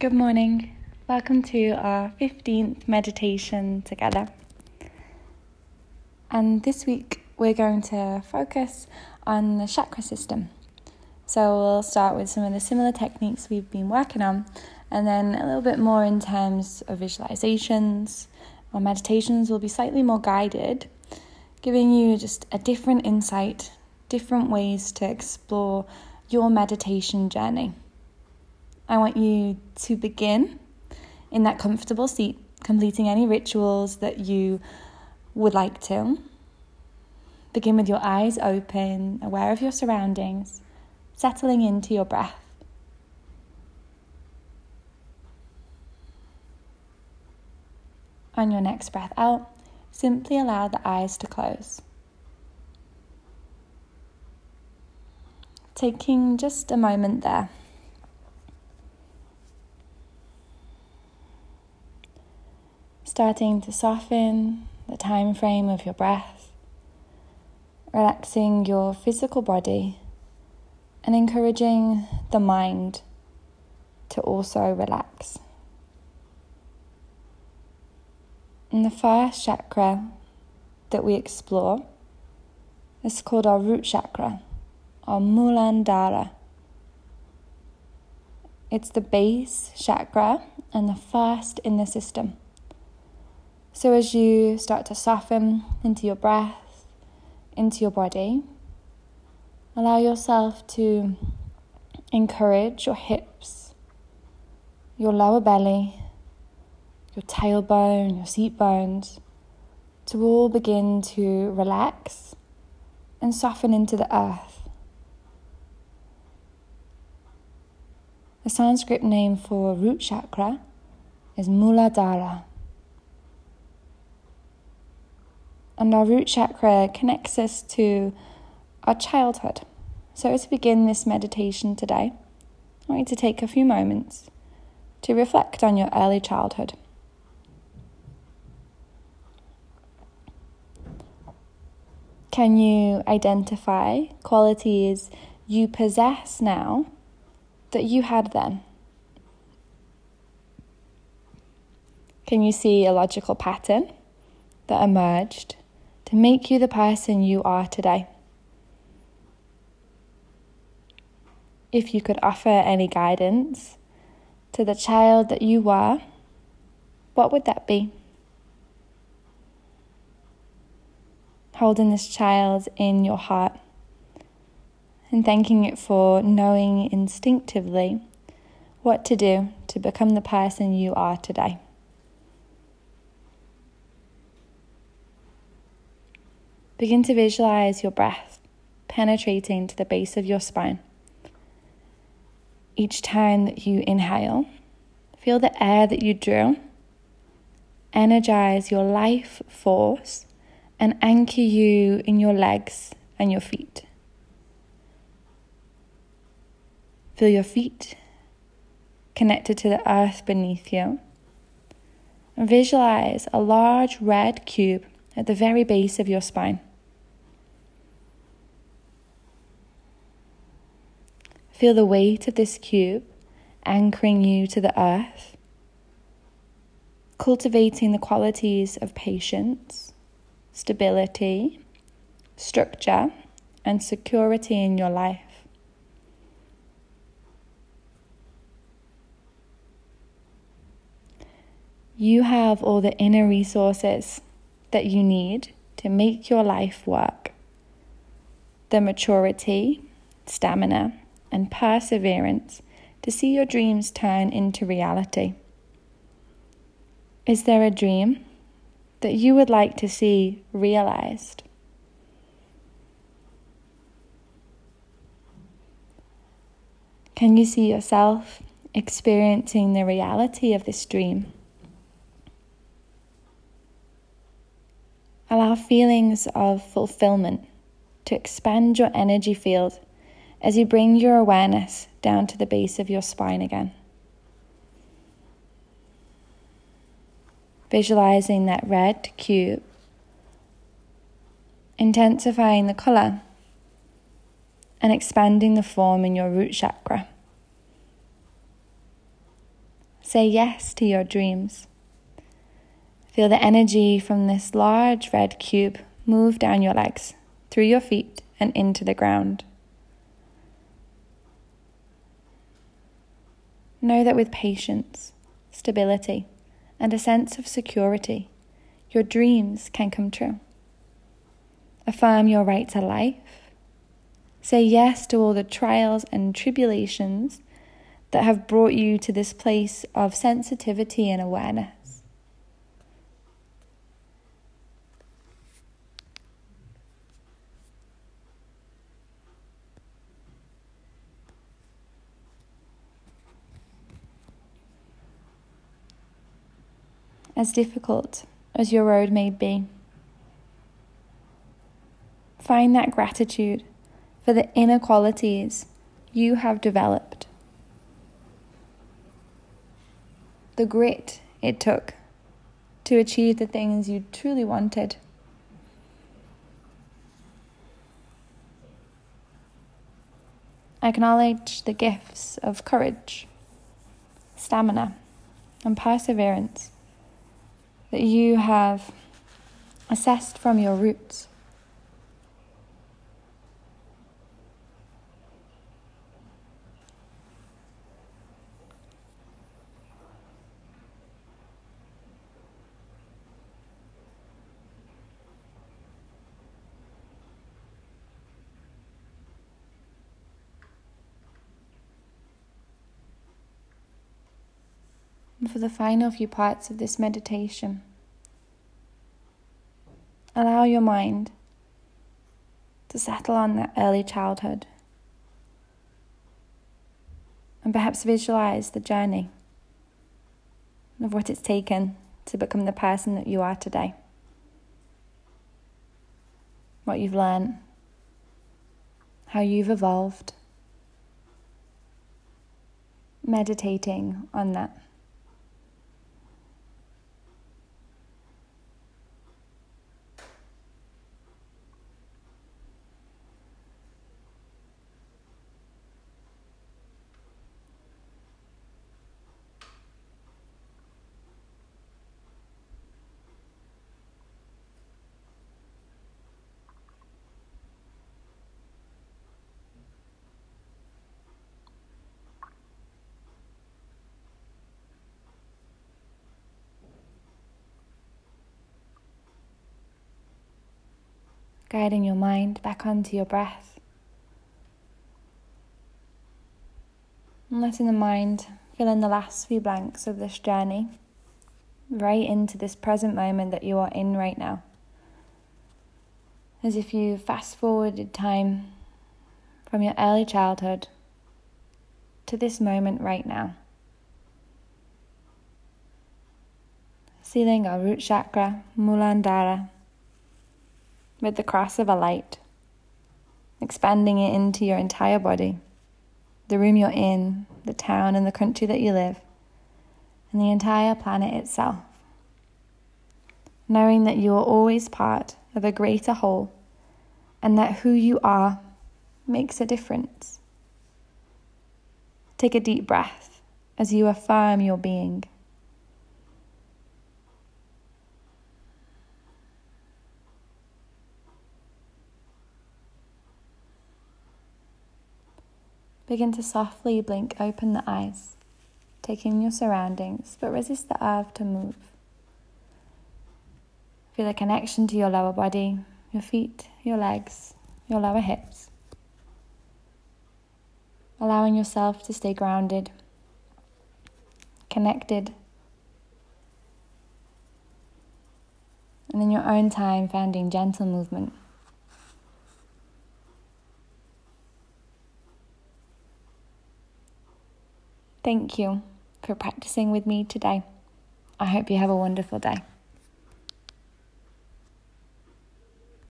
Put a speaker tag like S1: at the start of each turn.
S1: Good morning. Welcome to our 15th meditation together. And this week we're going to focus on the chakra system. So we'll start with some of the similar techniques we've been working on, and then a little bit more in terms of visualizations. Our meditations will be slightly more guided, giving you just a different insight, different ways to explore your meditation journey. I want you to begin in that comfortable seat, completing any rituals that you would like to. Begin with your eyes open, aware of your surroundings, settling into your breath. On your next breath out, simply allow the eyes to close. Taking just a moment there. Starting to soften the time frame of your breath, relaxing your physical body, and encouraging the mind to also relax. And the first chakra that we explore is called our root chakra, or Muladhara. It's the base chakra and the first in the system. So, as you start to soften into your breath, into your body, allow yourself to encourage your hips, your lower belly, your tailbone, your seat bones to all begin to relax and soften into the earth. The Sanskrit name for root chakra is Muladhara. And our root chakra connects us to our childhood. So, as we begin this meditation today, I want you to take a few moments to reflect on your early childhood. Can you identify qualities you possess now that you had then? Can you see a logical pattern that emerged to make you the person you are today. If you could offer any guidance to the child that you were, what would that be? Holding this child in your heart and thanking it for knowing instinctively what to do to become the person you are today. Begin to visualize your breath penetrating to the base of your spine. Each time that you inhale, feel the air that you drew energize your life force and anchor you in your legs and your feet. Feel your feet connected to the earth beneath you. Visualize a large red cube at the very base of your spine. Feel the weight of this cube anchoring you to the earth, cultivating the qualities of patience, stability, structure, and security in your life. You have all the inner resources that you need to make your life work. The maturity, stamina, and perseverance to see your dreams turn into reality. Is there a dream that you would like to see realized? Can you see yourself experiencing the reality of this dream? Allow feelings of fulfillment to expand your energy field as you bring your awareness down to the base of your spine again. Visualizing that red cube, intensifying the color, and expanding the form in your root chakra. Say yes to your dreams. Feel the energy from this large red cube move down your legs, through your feet, and into the ground. Know that with patience, stability, and a sense of security, your dreams can come true. Affirm your right to life. Say yes to all the trials and tribulations that have brought you to this place of sensitivity and awareness. As difficult as your road may be. Find that gratitude for the inequalities you have developed, the grit it took to achieve the things you truly wanted. Acknowledge the gifts of courage, stamina, and perseverance that you have assessed from your roots. And for the final few parts of this meditation, allow your mind to settle on that early childhood and perhaps visualize the journey of what it's taken to become the person that you are today. What you've learned, how you've evolved, meditating on that. Guiding your mind back onto your breath. And letting the mind fill in the last few blanks of this journey right into this present moment that you are in right now. As if you fast forwarded time from your early childhood to this moment right now. Sealing our root chakra, Muladhara with the cross of a light, expanding it into your entire body, the room you're in, the town and the country that you live, and the entire planet itself. Knowing that you are always part of a greater whole and that who you are makes a difference. Take a deep breath as you affirm your being. Begin to softly blink open the eyes, taking your surroundings, but resist the urge to move. Feel a connection to your lower body, your feet, your legs, your lower hips. Allowing yourself to stay grounded, connected, and in your own time finding gentle movement. Thank you for practicing with me today. I hope you have a wonderful day.